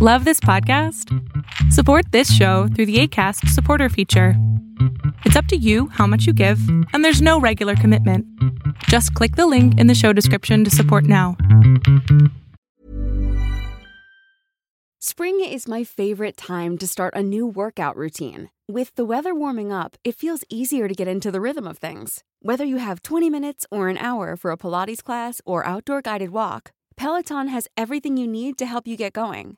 Love this podcast? Support this show through the ACAST supporter feature. It's up to you how much you give, and there's no regular commitment. Just click the link in the show description to support now. Spring is my favorite time to start a new workout routine. With the weather warming up, it feels easier to get into the rhythm of things. Whether you have 20 minutes or an hour for a Pilates class or outdoor guided walk, Peloton has everything you need to help you get going.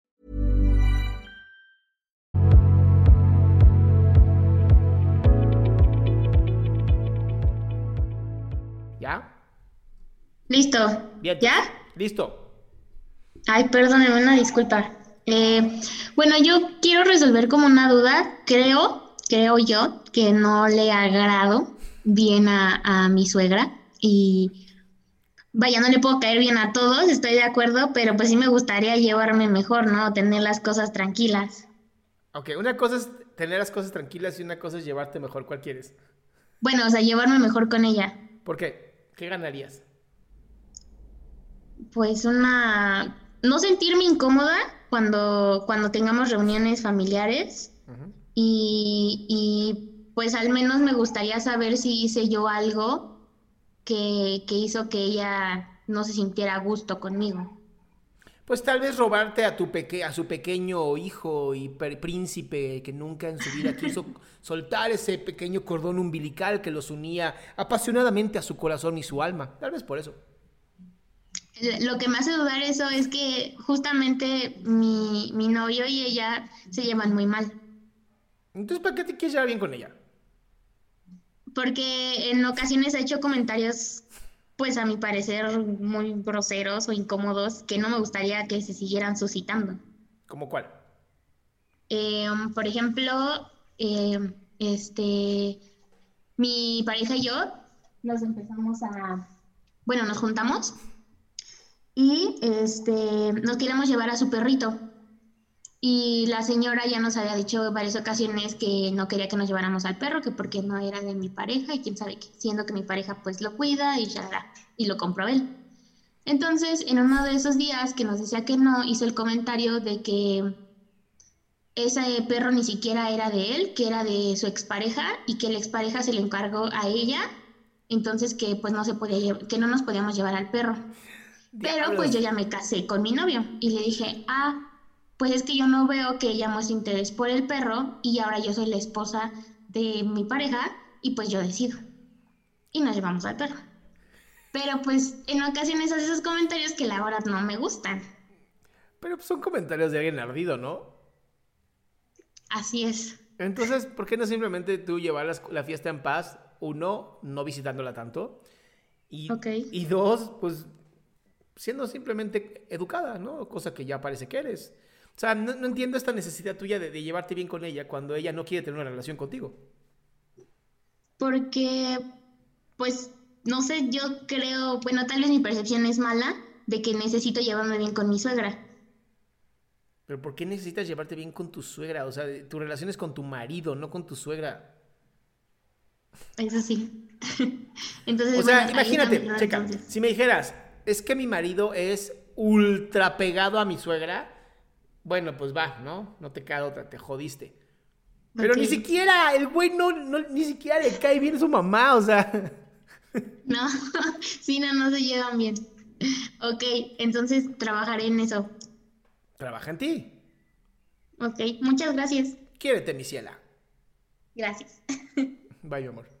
Listo. Bien. ¿Ya? Listo. Ay, perdóneme, una disculpa. Eh, bueno, yo quiero resolver como una duda. Creo, creo yo, que no le agrado bien a, a mi suegra. Y vaya, no le puedo caer bien a todos, estoy de acuerdo, pero pues sí me gustaría llevarme mejor, ¿no? Tener las cosas tranquilas. Ok, una cosa es tener las cosas tranquilas y una cosa es llevarte mejor. ¿Cuál quieres? Bueno, o sea, llevarme mejor con ella. ¿Por qué? ¿Qué ganarías? Pues una... No sentirme incómoda cuando, cuando tengamos reuniones familiares y, y, pues al menos me gustaría saber si hice yo algo que, que hizo que ella no se sintiera a gusto conmigo. Pues tal vez robarte a, tu peque a su pequeño hijo y príncipe que nunca en su vida quiso soltar ese pequeño cordón umbilical que los unía apasionadamente a su corazón y su alma. Tal vez por eso. Lo que me hace dudar eso es que justamente mi, mi novio y ella se llevan muy mal, Entonces, ¿para qué te quieres llevar bien con ella? porque en ocasiones ha hecho comentarios, pues a mi parecer, muy groseros o incómodos que no me gustaría que se siguieran suscitando. ¿Cómo cuál? Eh, por ejemplo, eh, este, mi pareja y yo nos empezamos a, bueno, nos juntamos y este, nos queríamos llevar a su perrito. Y la señora ya nos había dicho en varias ocasiones que no quería que nos lleváramos al perro, que porque no era de mi pareja y quién sabe qué, siendo que mi pareja pues lo cuida y ya, y lo compró él. Entonces, en uno de esos días que nos decía que no, hizo el comentario de que ese perro ni siquiera era de él, que era de su expareja y que la expareja se le encargó a ella, entonces que pues no se podía que no nos podíamos llevar al perro. Pero pues yo ya me casé con mi novio y le dije, ah, pues es que yo no veo que ella muestre interés por el perro y ahora yo soy la esposa de mi pareja y pues yo decido. Y nos llevamos al perro. Pero pues en ocasiones hace esos comentarios que la verdad no me gustan. Pero pues, son comentarios de alguien ardido, ¿no? Así es. Entonces, ¿por qué no simplemente tú llevar la fiesta en paz? Uno, no visitándola tanto. Y, Ok. y dos, pues siendo simplemente educada, ¿no? Cosa que ya parece que eres. O sea, no, no entiendo esta necesidad tuya de, de llevarte bien con ella cuando ella no quiere tener una relación contigo. Porque, pues, no sé, yo creo, bueno, tal vez mi percepción es mala de que necesito llevarme bien con mi suegra. Pero ¿por qué necesitas llevarte bien con tu suegra? O sea, tu relación es con tu marido, no con tu suegra. Eso sí. Entonces, O sea, bueno, imagínate, checa, entonces. si me dijeras, es que mi marido es ultra pegado a mi suegra, bueno, pues va, ¿no? No te queda otra, te jodiste. Pero ni siquiera, el güey no, no- ni siquiera le cae bien su mamá, o sea. No, sí, no, no se llevan bien. Ok, entonces trabajaré en eso. Trabaja en ti. Ok, muchas gracias. Quiérete, mi ciela. Gracias. Bye, amor.